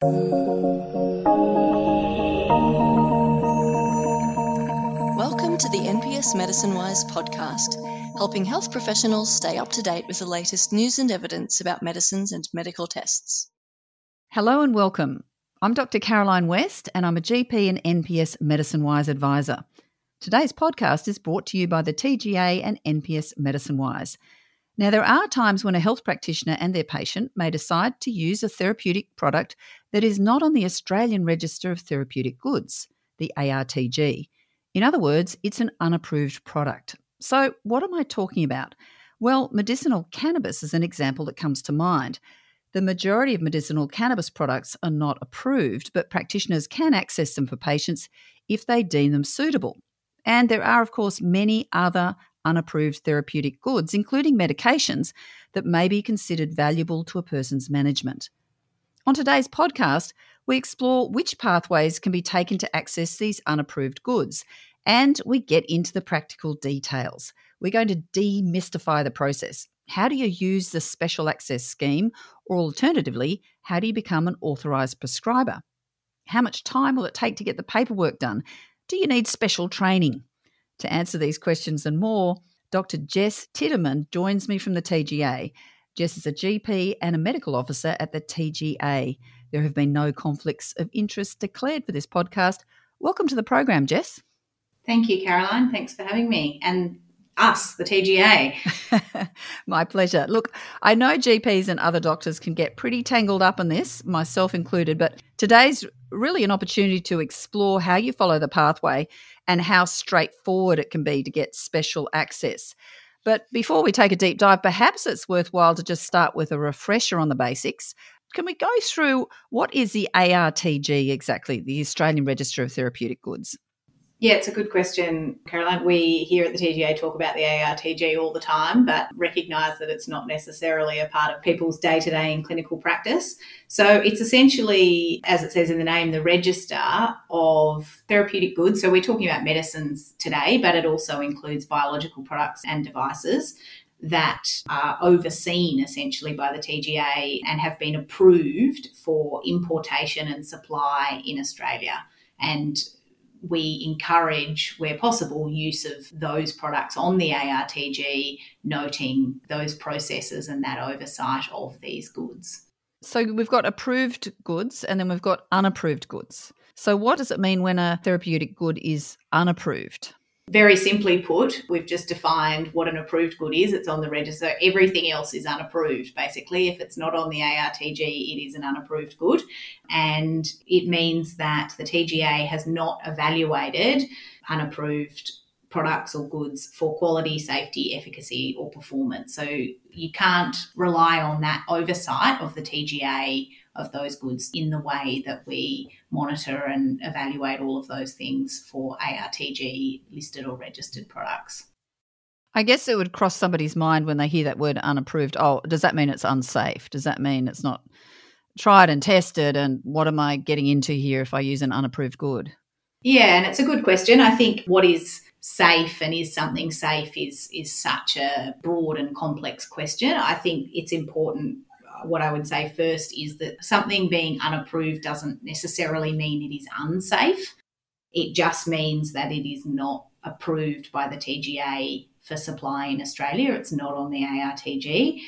Welcome to the NPS Medicine Wise podcast, helping health professionals stay up to date with the latest news and evidence about medicines and medical tests. Hello and welcome. I'm Dr. Caroline West, and I'm a GP and NPS Medicine Wise advisor. Today's podcast is brought to you by the TGA and NPS Medicine Wise. Now, there are times when a health practitioner and their patient may decide to use a therapeutic product that is not on the Australian Register of Therapeutic Goods, the ARTG. In other words, it's an unapproved product. So, what am I talking about? Well, medicinal cannabis is an example that comes to mind. The majority of medicinal cannabis products are not approved, but practitioners can access them for patients if they deem them suitable. And there are, of course, many other unapproved therapeutic goods, including medications, that may be considered valuable to a person's management. On today's podcast, we explore which pathways can be taken to access these unapproved goods, and we get into the practical details. We're going to demystify the process. How do you use the special access scheme, or alternatively, how do you become an authorised prescriber? How much time will it take to get the paperwork done? Do you need special training? To answer these questions and more, Dr. Jess Titterman joins me from the TGA. Jess is a GP and a medical officer at the TGA. There have been no conflicts of interest declared for this podcast. Welcome to the program, Jess. Thank you, Caroline. Thanks for having me. And us, the TGA. My pleasure. Look, I know GPs and other doctors can get pretty tangled up in this, myself included, but today's really an opportunity to explore how you follow the pathway and how straightforward it can be to get special access. But before we take a deep dive, perhaps it's worthwhile to just start with a refresher on the basics. Can we go through what is the ARTG exactly, the Australian Register of Therapeutic Goods? Yeah, it's a good question, Caroline. We here at the TGA talk about the ARTG all the time, but recognise that it's not necessarily a part of people's day to day in clinical practice. So it's essentially, as it says in the name, the register of therapeutic goods. So we're talking about medicines today, but it also includes biological products and devices that are overseen essentially by the TGA and have been approved for importation and supply in Australia. And we encourage, where possible, use of those products on the ARTG, noting those processes and that oversight of these goods. So we've got approved goods and then we've got unapproved goods. So, what does it mean when a therapeutic good is unapproved? Very simply put, we've just defined what an approved good is. It's on the register. Everything else is unapproved, basically. If it's not on the ARTG, it is an unapproved good. And it means that the TGA has not evaluated unapproved products or goods for quality, safety, efficacy, or performance. So you can't rely on that oversight of the TGA of those goods in the way that we monitor and evaluate all of those things for ARTG listed or registered products. I guess it would cross somebody's mind when they hear that word unapproved. Oh, does that mean it's unsafe? Does that mean it's not tried and tested? And what am I getting into here if I use an unapproved good? Yeah, and it's a good question. I think what is safe and is something safe is is such a broad and complex question. I think it's important what I would say first is that something being unapproved doesn't necessarily mean it is unsafe. It just means that it is not approved by the TGA for supply in Australia. It's not on the ARTG.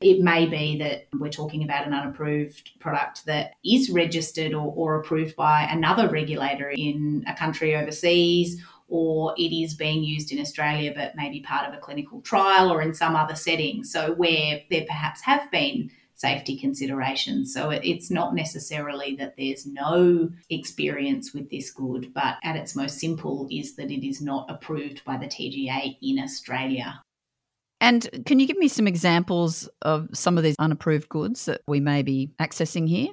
It may be that we're talking about an unapproved product that is registered or, or approved by another regulator in a country overseas or it is being used in Australia but maybe part of a clinical trial or in some other setting. So, where there perhaps have been safety considerations. So it's not necessarily that there's no experience with this good, but at its most simple is that it is not approved by the TGA in Australia. And can you give me some examples of some of these unapproved goods that we may be accessing here?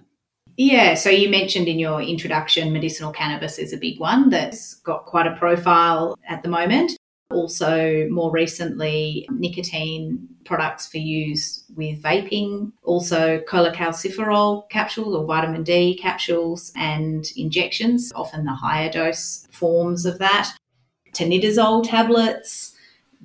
Yeah, so you mentioned in your introduction medicinal cannabis is a big one that's got quite a profile at the moment. Also, more recently, nicotine products for use with vaping, also cholecalciferol capsules or vitamin D capsules and injections, often the higher dose forms of that, tinidazole tablets,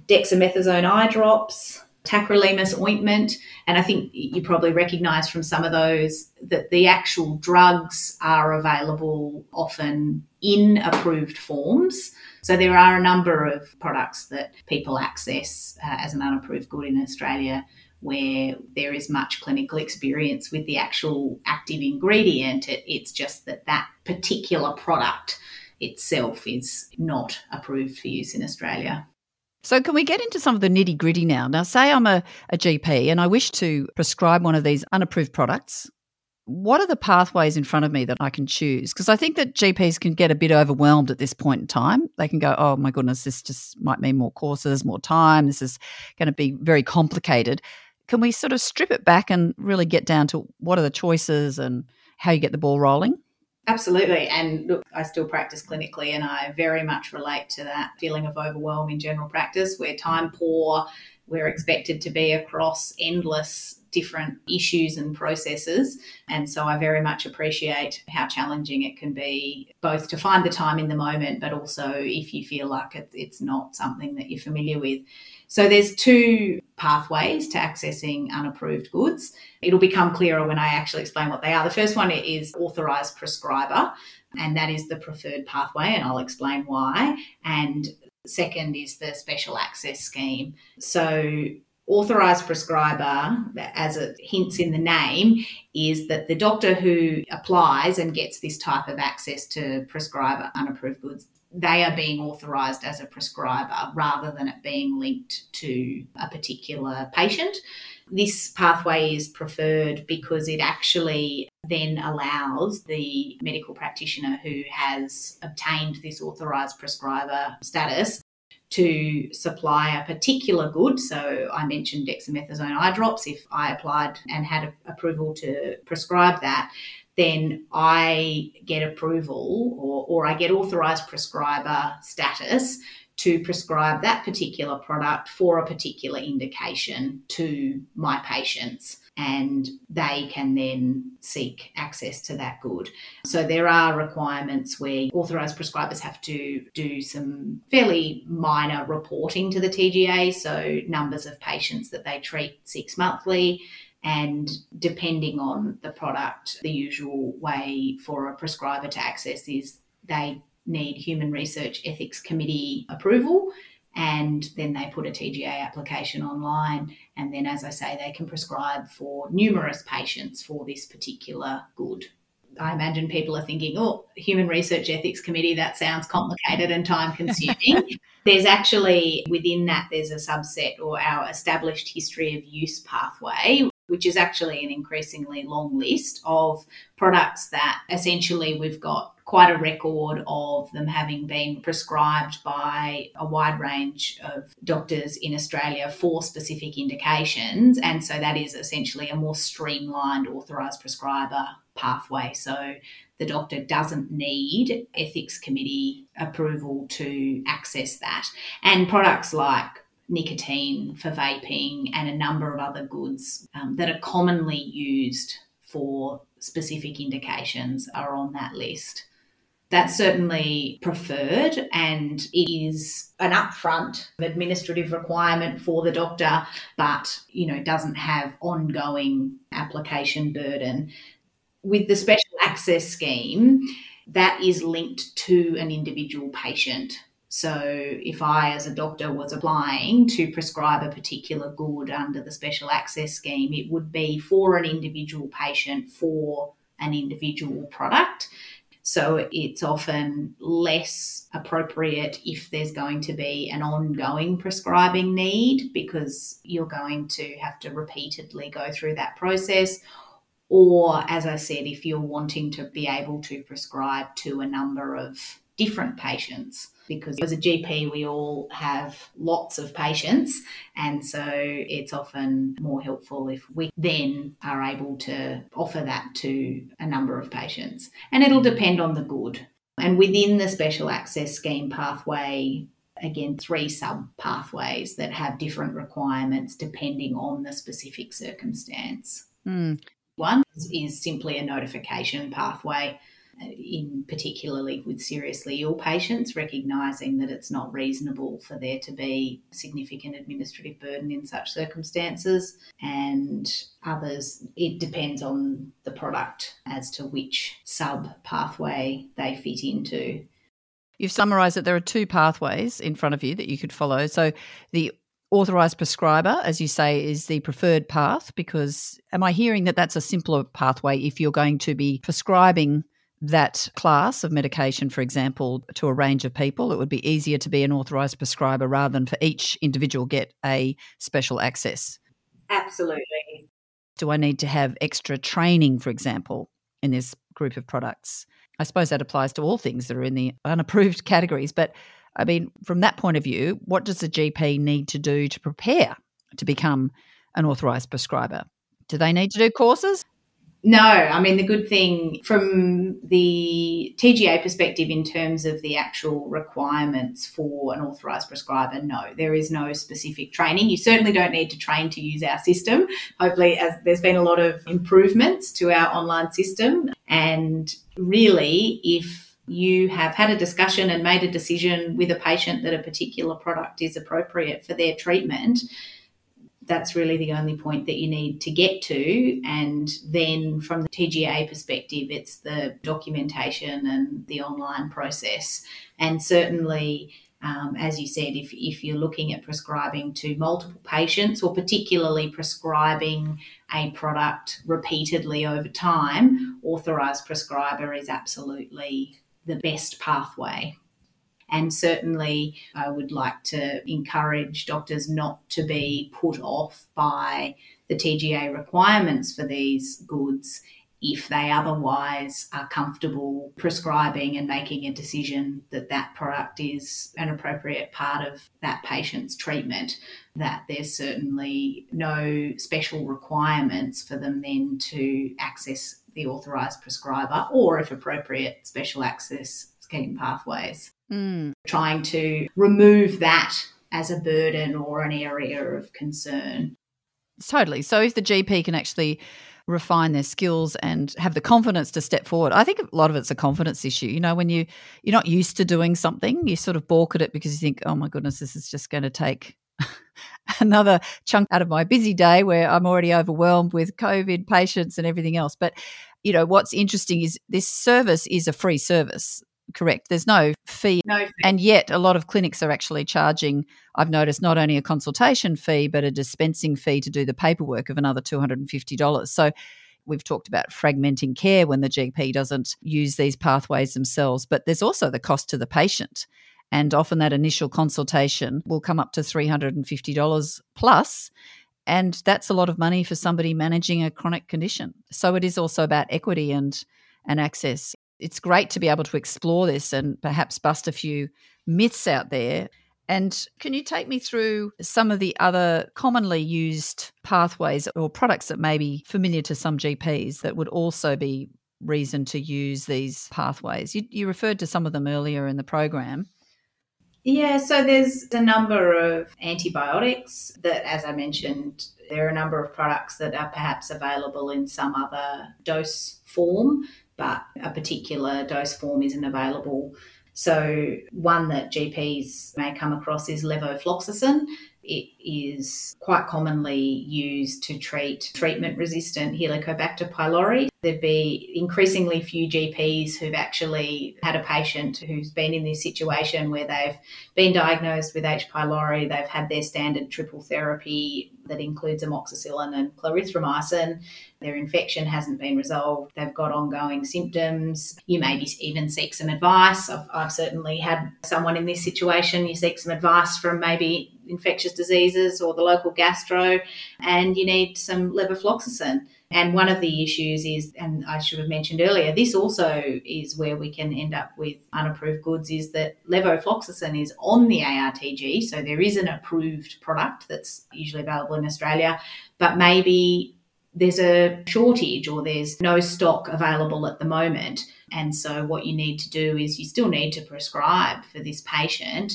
dexamethasone eye drops, tacrolimus ointment. And I think you probably recognize from some of those that the actual drugs are available often in approved forms. So there are a number of products that people access uh, as an unapproved good in Australia where there is much clinical experience with the actual active ingredient. It, it's just that that particular product itself is not approved for use in Australia. So, can we get into some of the nitty gritty now? Now, say I'm a, a GP and I wish to prescribe one of these unapproved products. What are the pathways in front of me that I can choose? Because I think that GPs can get a bit overwhelmed at this point in time. They can go, oh my goodness, this just might mean more courses, more time. This is going to be very complicated can we sort of strip it back and really get down to what are the choices and how you get the ball rolling? Absolutely. And look, I still practice clinically and I very much relate to that feeling of overwhelm in general practice where time poor, we're expected to be across endless different issues and processes. And so I very much appreciate how challenging it can be, both to find the time in the moment, but also if you feel like it's not something that you're familiar with. So there's two pathways to accessing unapproved goods. It'll become clearer when I actually explain what they are. The first one is authorized prescriber, and that is the preferred pathway, and I'll explain why. And second is the special access scheme. So authorized prescriber, as it hints in the name, is that the doctor who applies and gets this type of access to prescribe unapproved goods they are being authorised as a prescriber rather than it being linked to a particular patient. This pathway is preferred because it actually then allows the medical practitioner who has obtained this authorised prescriber status to supply a particular good. So I mentioned dexamethasone eye drops. If I applied and had approval to prescribe that, then I get approval or, or I get authorized prescriber status to prescribe that particular product for a particular indication to my patients and they can then seek access to that good. So there are requirements where authorised prescribers have to do some fairly minor reporting to the TGA, so numbers of patients that they treat six monthly, and depending on the product, the usual way for a prescriber to access is they need Human Research Ethics Committee approval. And then they put a TGA application online. And then, as I say, they can prescribe for numerous patients for this particular good. I imagine people are thinking, oh, Human Research Ethics Committee, that sounds complicated and time consuming. there's actually within that, there's a subset or our established history of use pathway, which is actually an increasingly long list of products that essentially we've got quite a record of them having been prescribed by a wide range of doctors in Australia for specific indications. And so that is essentially a more streamlined authorised prescriber pathway. So the doctor doesn't need ethics committee approval to access that. And products like nicotine for vaping, and a number of other goods um, that are commonly used for specific indications are on that list. That's certainly preferred and it is an upfront administrative requirement for the doctor, but you know, doesn't have ongoing application burden. With the special access scheme, that is linked to an individual patient. So, if I, as a doctor, was applying to prescribe a particular good under the special access scheme, it would be for an individual patient for an individual product. So, it's often less appropriate if there's going to be an ongoing prescribing need because you're going to have to repeatedly go through that process. Or, as I said, if you're wanting to be able to prescribe to a number of different patients because as a GP, we all have lots of patients. And so it's often more helpful if we then are able to offer that to a number of patients. And it'll depend on the good. And within the special access scheme pathway, again, three sub pathways that have different requirements depending on the specific circumstance. Mm. One is simply a notification pathway in particularly with seriously ill patients, recognising that it's not reasonable for there to be significant administrative burden in such circumstances. And others, it depends on the product as to which sub pathway they fit into. You've summarised that there are two pathways in front of you that you could follow. So the authorized prescriber, as you say, is the preferred path because am I hearing that that's a simpler pathway if you're going to be prescribing that class of medication, for example, to a range of people, it would be easier to be an authorised prescriber rather than for each individual get a special access. Absolutely. Do I need to have extra training, for example, in this group of products? I suppose that applies to all things that are in the unapproved categories. But I mean, from that point of view, what does the GP need to do to prepare to become an authorised prescriber? Do they need to do courses? No, I mean, the good thing from the TGA perspective in terms of the actual requirements for an authorised prescriber, no, there is no specific training. You certainly don't need to train to use our system. Hopefully, as there's been a lot of improvements to our online system. And really, if you have had a discussion and made a decision with a patient that a particular product is appropriate for their treatment, that's really the only point that you need to get to. And then from the TGA perspective, it's the documentation and the online process. And certainly, um, as you said, if, if you're looking at prescribing to multiple patients or particularly prescribing a product repeatedly over time, authorised prescriber is absolutely the best pathway. And certainly, I would like to encourage doctors not to be put off by the TGA requirements for these goods if they otherwise are comfortable prescribing and making a decision that that product is an appropriate part of that patient's treatment, that there's certainly no special requirements for them then to access the authorised prescriber or, if appropriate, special access scheme pathways mm. trying to remove that as a burden or an area of concern. Totally. So if the GP can actually refine their skills and have the confidence to step forward. I think a lot of it's a confidence issue. You know, when you you're not used to doing something, you sort of balk at it because you think, "Oh my goodness, this is just going to take another chunk out of my busy day where I'm already overwhelmed with COVID patients and everything else." But you know, what's interesting is this service is a free service correct. There's no fee. No fee. And yet, a lot of clinics are actually charging, I've noticed, not only a consultation fee, but a dispensing fee to do the paperwork of another $250. So, we've talked about fragmenting care when the GP doesn't use these pathways themselves, but there's also the cost to the patient. And often that initial consultation will come up to $350 plus, And that's a lot of money for somebody managing a chronic condition. So it is also about equity and, and access it's great to be able to explore this and perhaps bust a few myths out there. And can you take me through some of the other commonly used pathways or products that may be familiar to some GPs that would also be reason to use these pathways? You, you referred to some of them earlier in the program. Yeah, so there's a number of antibiotics that, as I mentioned, there are a number of products that are perhaps available in some other dose form but a particular dose form isn't available. So, one that GPs may come across is levofloxacin. It is quite commonly used to treat treatment resistant Helicobacter pylori. There'd be increasingly few GPs who've actually had a patient who's been in this situation where they've been diagnosed with H. pylori, they've had their standard triple therapy that includes amoxicillin and clarithromycin. Their infection hasn't been resolved. They've got ongoing symptoms. You maybe even seek some advice. I've, I've certainly had someone in this situation. You seek some advice from maybe infectious diseases or the local gastro, and you need some levofloxacin. And one of the issues is, and I should have mentioned earlier, this also is where we can end up with unapproved goods, is that levofloxacin is on the ARTG. So there is an approved product that's usually available in Australia, but maybe there's a shortage or there's no stock available at the moment. And so what you need to do is you still need to prescribe for this patient,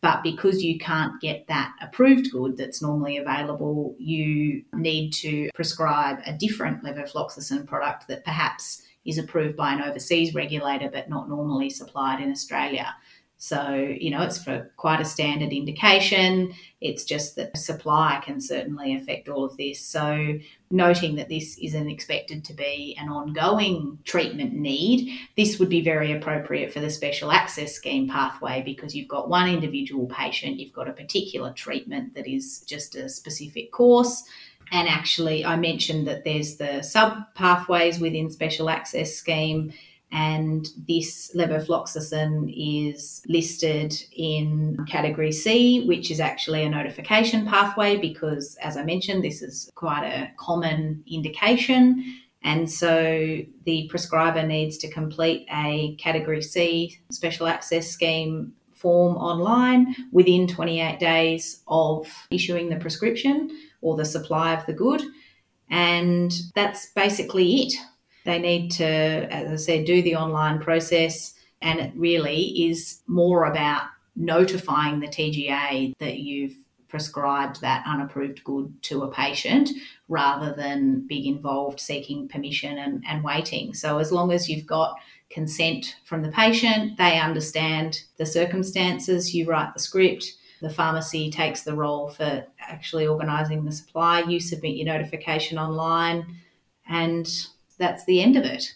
but because you can't get that approved good that's normally available, you need to prescribe a different levofloxacin product that perhaps is approved by an overseas regulator but not normally supplied in Australia. So, you know, it's for quite a standard indication. It's just that supply can certainly affect all of this. So, noting that this isn't expected to be an ongoing treatment need, this would be very appropriate for the special access scheme pathway because you've got one individual patient, you've got a particular treatment that is just a specific course. And actually, I mentioned that there's the sub pathways within special access scheme and this levofloxacin is listed in category C, which is actually a notification pathway because, as I mentioned, this is quite a common indication. And so the prescriber needs to complete a category C special access scheme form online within 28 days of issuing the prescription or the supply of the good. And that's basically it. They need to, as I said, do the online process. And it really is more about notifying the TGA that you've prescribed that unapproved good to a patient rather than being involved seeking permission and, and waiting. So, as long as you've got consent from the patient, they understand the circumstances, you write the script, the pharmacy takes the role for actually organising the supply, you submit your notification online, and that's the end of it.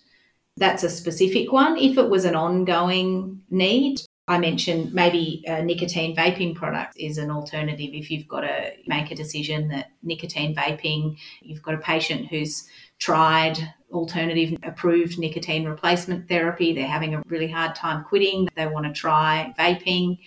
That's a specific one. If it was an ongoing need, I mentioned maybe a nicotine vaping product is an alternative if you've got to make a decision that nicotine vaping, you've got a patient who's tried alternative approved nicotine replacement therapy, they're having a really hard time quitting, they want to try vaping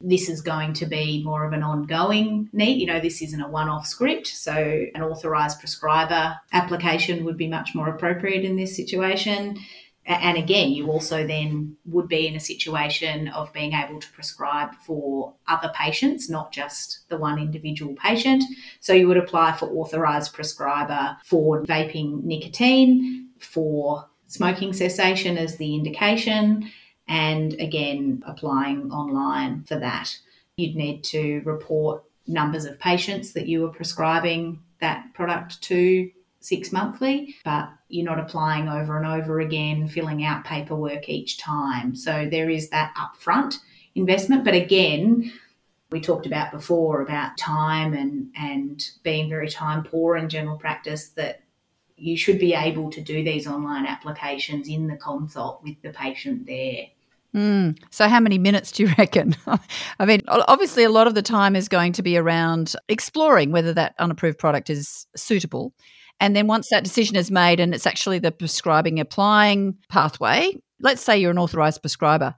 this is going to be more of an ongoing need. You know, this isn't a one off script. So, an authorised prescriber application would be much more appropriate in this situation. And again, you also then would be in a situation of being able to prescribe for other patients, not just the one individual patient. So, you would apply for authorised prescriber for vaping nicotine, for smoking cessation as the indication and again applying online for that. You'd need to report numbers of patients that you were prescribing that product to six monthly, but you're not applying over and over again, filling out paperwork each time. So there is that upfront investment. But again, we talked about before about time and, and being very time poor in general practice that you should be able to do these online applications in the consult with the patient there. Mm. So, how many minutes do you reckon? I mean, obviously, a lot of the time is going to be around exploring whether that unapproved product is suitable. And then, once that decision is made and it's actually the prescribing applying pathway, let's say you're an authorized prescriber,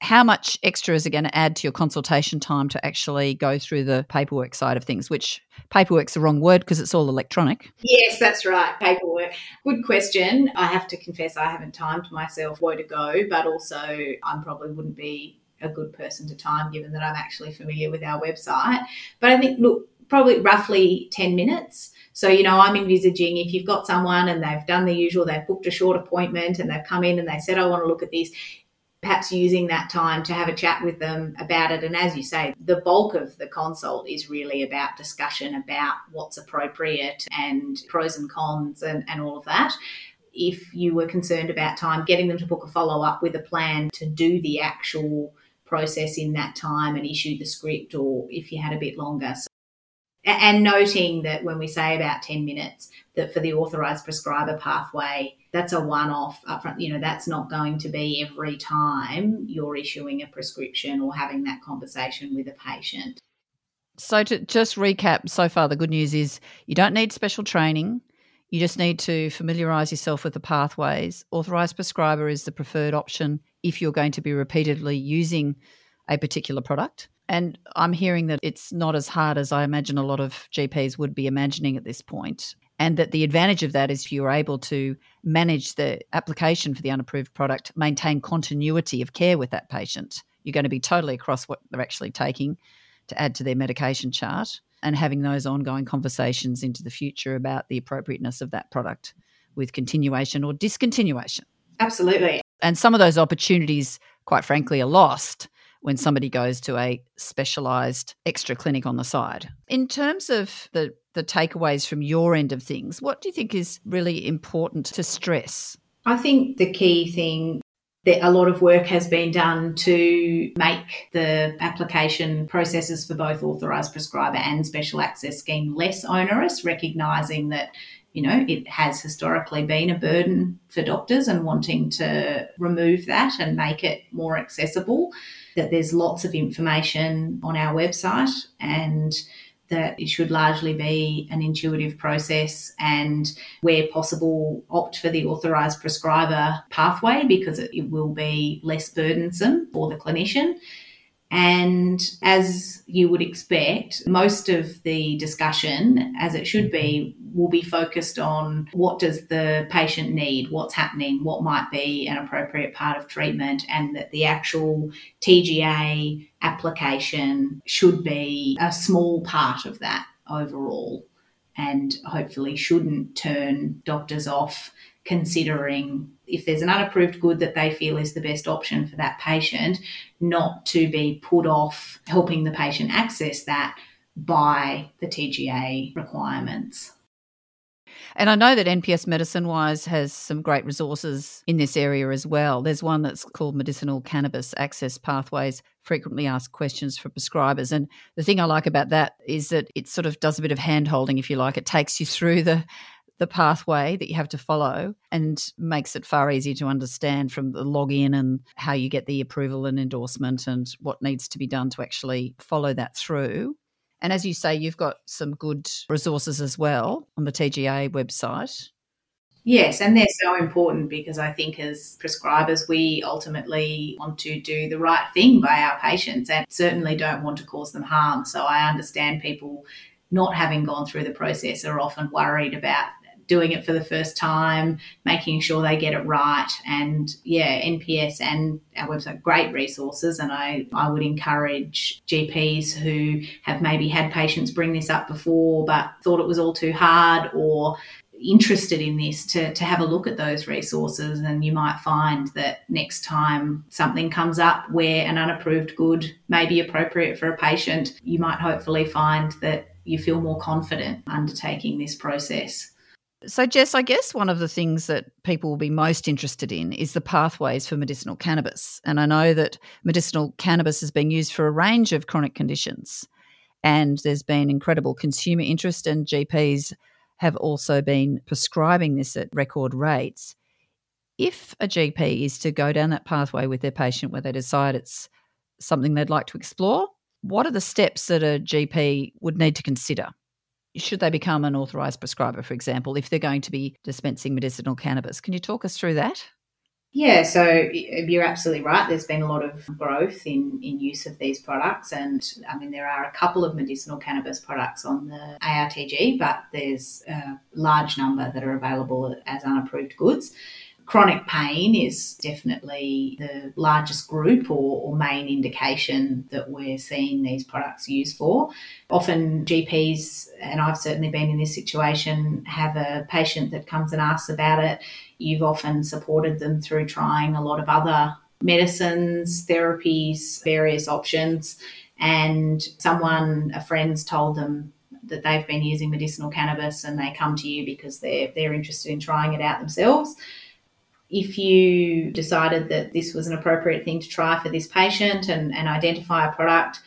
how much extra is it going to add to your consultation time to actually go through the paperwork side of things? Which paperwork's the wrong word because it's all electronic. Yes that's right. Paperwork. Good question. I have to confess i haven't timed myself. Where to go. But also i probably wouldn't be a good person to time given that i'm actually familiar with our website. But i think look probably roughly 10 minutes. So, you know, I'm envisaging if you've got someone and they've done the usual, they've booked a short appointment and they've come in and they said, I want to look at this, perhaps using that time to have a chat with them about it. And as you say, the bulk of the consult is really about discussion about what's appropriate and pros and cons and, and all of that. If you were concerned about time, getting them to book a follow up with a plan to do the actual process in that time and issue the script, or if you had a bit longer. So, and noting that when we say about 10 minutes, that for the authorised prescriber pathway, that's a one off upfront. You know, that's not going to be every time you're issuing a prescription or having that conversation with a patient. So, to just recap so far, the good news is you don't need special training. You just need to familiarise yourself with the pathways. Authorised prescriber is the preferred option if you're going to be repeatedly using a particular product. And I'm hearing that it's not as hard as I imagine a lot of GPs would be imagining at this point and that the advantage of that is you're able to manage the application for the unapproved product, maintain continuity of care with that patient. You're going to be totally across what they're actually taking to add to their medication chart and having those ongoing conversations into the future about the appropriateness of that product with continuation or discontinuation. Absolutely. And some of those opportunities, quite frankly, are lost when somebody goes to a specialized extra clinic on the side. In terms of the, the takeaways from your end of things, what do you think is really important to stress I think the key thing that a lot of work has been done to make the application processes for both authorised prescriber and special access scheme less onerous, recognising that you know it has historically been a burden for doctors and wanting to remove that and make it more accessible. That there's lots of information on our website and that it should largely be an intuitive process and where possible opt for the authorised prescriber pathway because it, will be less burdensome for the clinician. And as you would expect, most of the discussion, as it should be, will be focused on what does the patient need, what's happening, what might be an appropriate part of treatment, and that the actual TGA application should be a small part of that overall and hopefully shouldn't turn doctors off considering if there's an unapproved good that they feel is the best option for that patient, not to be put off helping the patient access that by the TGA requirements. And I know that NPS Medicine Wise has some great resources in this area as well. There's one that's called Medicinal Cannabis Access Pathways, frequently asked questions for prescribers. And the thing I like about that is that it sort of does a bit of hand holding, if you like. It takes you through the the pathway that you have to follow and makes it far easier to understand from the login and how you get the approval and endorsement and what needs to be done to actually follow that through. And as you say, you've got some good resources as well on the TGA website. Yes, and they're so important because I think as prescribers, we ultimately want to do the right thing by our patients and certainly don't want to cause them harm. So I understand people not having gone through the process are often worried about doing it for the first time, making sure they get it right. And yeah, NPS and our website, great resources. And I, I would encourage GPs who have maybe had patients bring this up before but thought it was all too hard or interested in this to, to have a look at those resources and you might find that next time something comes up where an unapproved good may be appropriate for a patient you might hopefully find that you feel more confident undertaking this process so, Jess, I guess one of the things that people will be most interested in is the pathways for medicinal cannabis. And I know that medicinal cannabis is being used for a range of chronic conditions. And there's been incredible consumer interest, and GPs have also been prescribing this at record rates. If a GP is to go down that pathway with their patient where they decide it's something they'd like to explore, what are the steps that a GP would need to consider? Should they become an authorised prescriber, for example, if they're going to be dispensing medicinal cannabis? Can you talk us through that? Yeah, so um, you're absolutely right. There's been a lot of growth in, in use of these products. And I mean, there are a couple of medicinal cannabis products on the ARTG, but there's a large number that are available as unapproved goods chronic pain is definitely the largest group or, or, main indication that we're seeing these products used for. Often, GPs, and I've certainly been in this situation, have a patient that comes and asks about it. You've often supported them through trying a lot of other medicines, therapies, various options. And someone, a friend's told them that they've been using medicinal cannabis and they come to you because they're, they're interested in trying it out themselves if you decided that this was an appropriate thing to try for this patient and, and identify a product,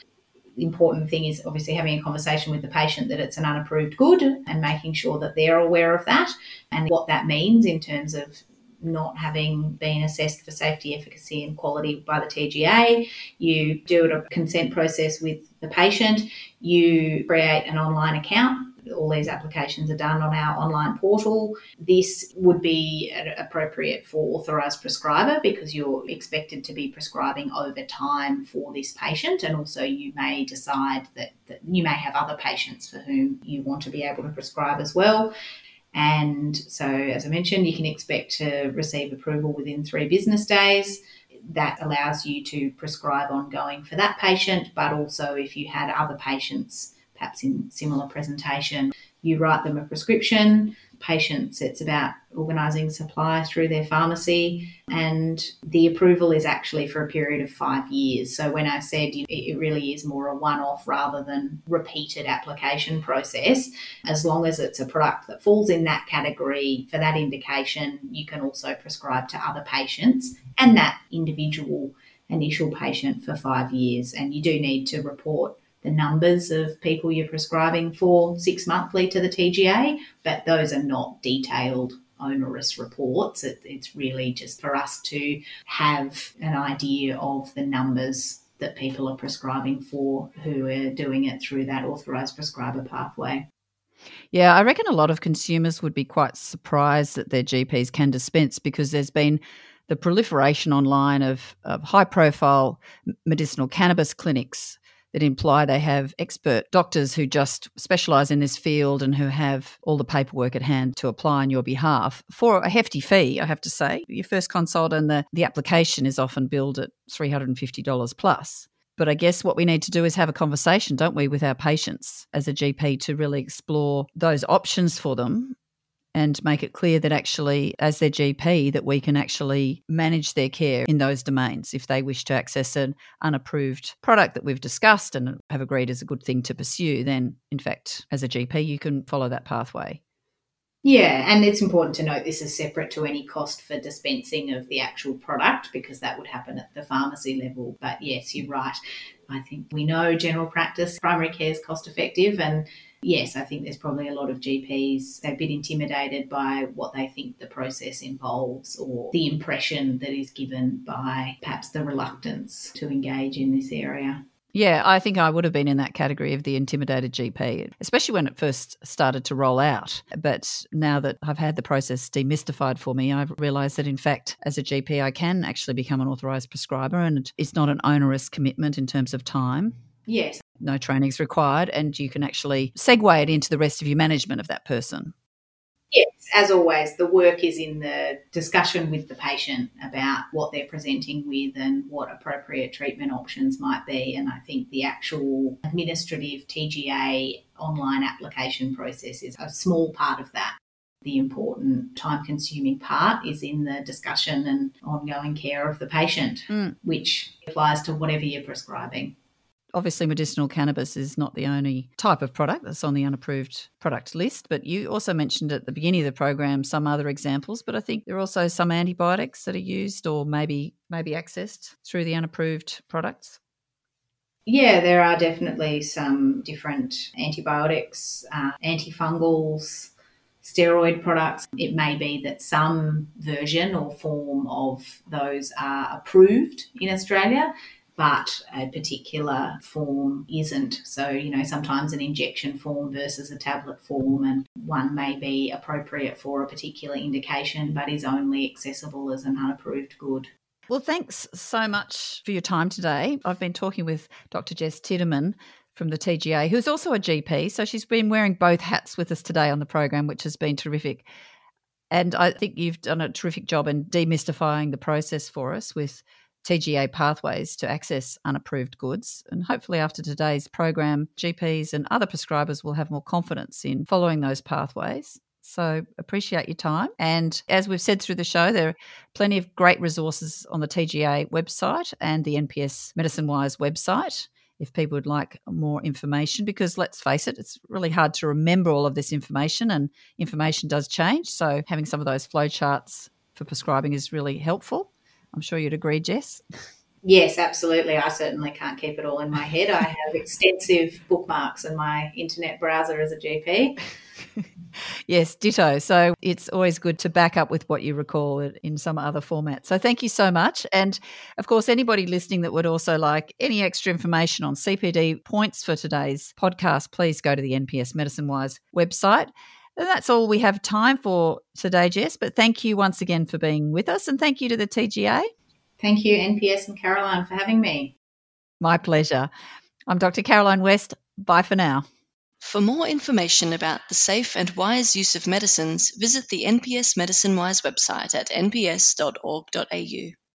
the important thing is obviously having a conversation with the patient that it's an unapproved good and making sure that they're aware of that and what that means in terms of not having been assessed for safety, efficacy, and quality by the TGA. You do a consent process with the patient. You create an online account all these applications are done on our online portal. This would be appropriate for authorised prescriber because you're expected to be prescribing over time for this patient, and also you may decide that, that you may have other patients for whom you want to be able to prescribe as well. And so, as I mentioned, you can expect to receive approval within three business days that allows you to prescribe ongoing for that patient, but also if you had other patients perhaps in similar presentation. You write them a prescription, patients. It's about organising supply through their pharmacy, and the approval is actually for a period of five years. So when I said it really is more a one-off rather than repeated application process, as long as it's a product that falls in that category for that indication, you can also prescribe to other patients and that individual initial patient for five years. And you do need to report the numbers of people you're prescribing for six monthly to the TGA, but those are not detailed onerous reports. It, it's really just for us to have an idea of the numbers that people are prescribing for who are doing it through that authorised prescriber pathway. Yeah, I reckon a lot of consumers would be quite surprised that their GPs can dispense because there's been the proliferation online of, of high profile medicinal cannabis clinics that imply they have expert doctors who just specialize in this field and who have all the paperwork at hand to apply on your behalf for a hefty fee, I have to say. Your first consult and the, the application is often billed at $350 plus. But I guess what we need to do is have a conversation, don't we, with our patients as a GP to really explore those options for them and make it clear that actually, as their GP, that we can actually manage their care in those domains. If they wish to access an unapproved product that we've discussed and have agreed is a good thing to pursue, then in fact, as a GP, you can follow that pathway. Yeah, and it's important to note this is separate to any cost for dispensing of the actual product because that would happen at the pharmacy level. But yes, you're right. I think we know general practice, primary care is cost effective and yes, I think there's probably a lot of GPs, a bit intimidated by what they think the process involves or the impression that is given by perhaps the reluctance to engage in this area. Yeah, I think I would have been in that category of the intimidated GP, especially when it first started to roll out. But now that I've had the process demystified for me, I've realised that in fact, as a GP, I can actually become an authorised prescriber and it's not an onerous commitment in terms of time. Yes. No training is required, and you can actually segue it into the rest of your management of that person. Yes, as always, the work is in the discussion with the patient about what they're presenting with and what appropriate treatment options might be. And I think the actual administrative TGA online application process is a small part of that. The important time consuming part is in the discussion and ongoing care of the patient, mm. which applies to whatever you're prescribing. Obviously, medicinal cannabis is not the only type of product that's on the unapproved product list, but you also mentioned at the beginning of the program some other examples. But I think there are also some antibiotics that are used or maybe maybe accessed through the unapproved products. Yeah, there are definitely some different antibiotics, uh, antifungals, steroid products. It may be that some version or form of those are approved in Australia but a particular form isn't. So, you know, sometimes an injection form versus a tablet form, and one may be appropriate for a particular indication but is only accessible as an unapproved good. Well, thanks so much for your time today. I've been talking with Dr. Jess Tidderman from the TGA, who's also a GP. So she's been wearing both hats with us today on the program, which has been terrific. And I think you've done a terrific job in demystifying the process for us with TGA pathways to access unapproved goods. And hopefully, after today's program, GPs and other prescribers will have more confidence in following those pathways. So, appreciate your time. And as we've said through the show, there are plenty of great resources on the TGA website and the NPS Medicine Wise website if people would like more information because let's face it it's really hard to remember all of this information and information does change so having some of those flowcharts for prescribing is really helpful I'm sure you'd agree, Jess. Yes, absolutely. I certainly can't keep it all in my head. I have extensive bookmarks in my internet browser as a GP. yes, ditto. So it's always good to back up with what you recall in some other format. So thank you so much. And of course, anybody listening that would also like any extra information on CPD points for today's podcast, please go to the NPS Medicine Wise website. And that's all we have time for today, Jess. But thank you once again for being with us. And thank you to the TGA. Thank you, NPS and Caroline, for having me. My pleasure. I'm Dr. Caroline West. Bye for now. For more information about the safe and wise use of medicines, visit the NPS Medicine Wise website at nps.org.au.